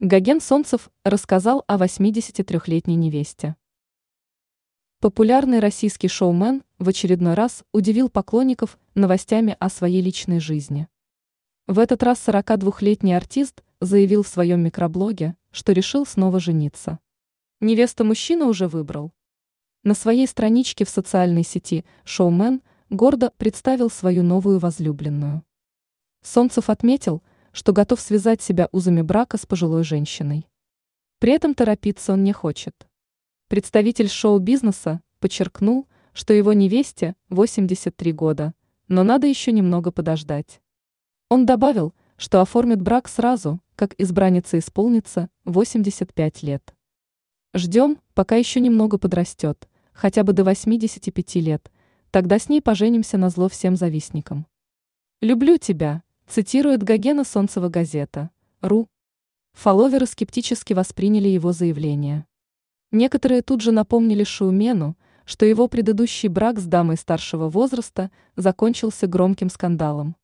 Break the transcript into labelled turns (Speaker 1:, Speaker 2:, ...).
Speaker 1: Гоген Солнцев рассказал о 83-летней невесте. Популярный российский шоумен в очередной раз удивил поклонников новостями о своей личной жизни. В этот раз 42-летний артист заявил в своем микроблоге, что решил снова жениться. Невесту мужчина уже выбрал. На своей страничке в социальной сети шоумен гордо представил свою новую возлюбленную. Солнцев отметил – что готов связать себя узами брака с пожилой женщиной. При этом торопиться он не хочет. Представитель шоу-бизнеса подчеркнул, что его невесте 83 года, но надо еще немного подождать. Он добавил, что оформит брак сразу, как избранница исполнится 85 лет. Ждем, пока еще немного подрастет, хотя бы до 85 лет, тогда с ней поженимся на зло всем завистникам. Люблю тебя, Цитирует Гогена Солнцева газета. РУ. Фолловеры скептически восприняли его заявление. Некоторые тут же напомнили Шаумену, что его предыдущий брак с дамой старшего возраста закончился громким скандалом.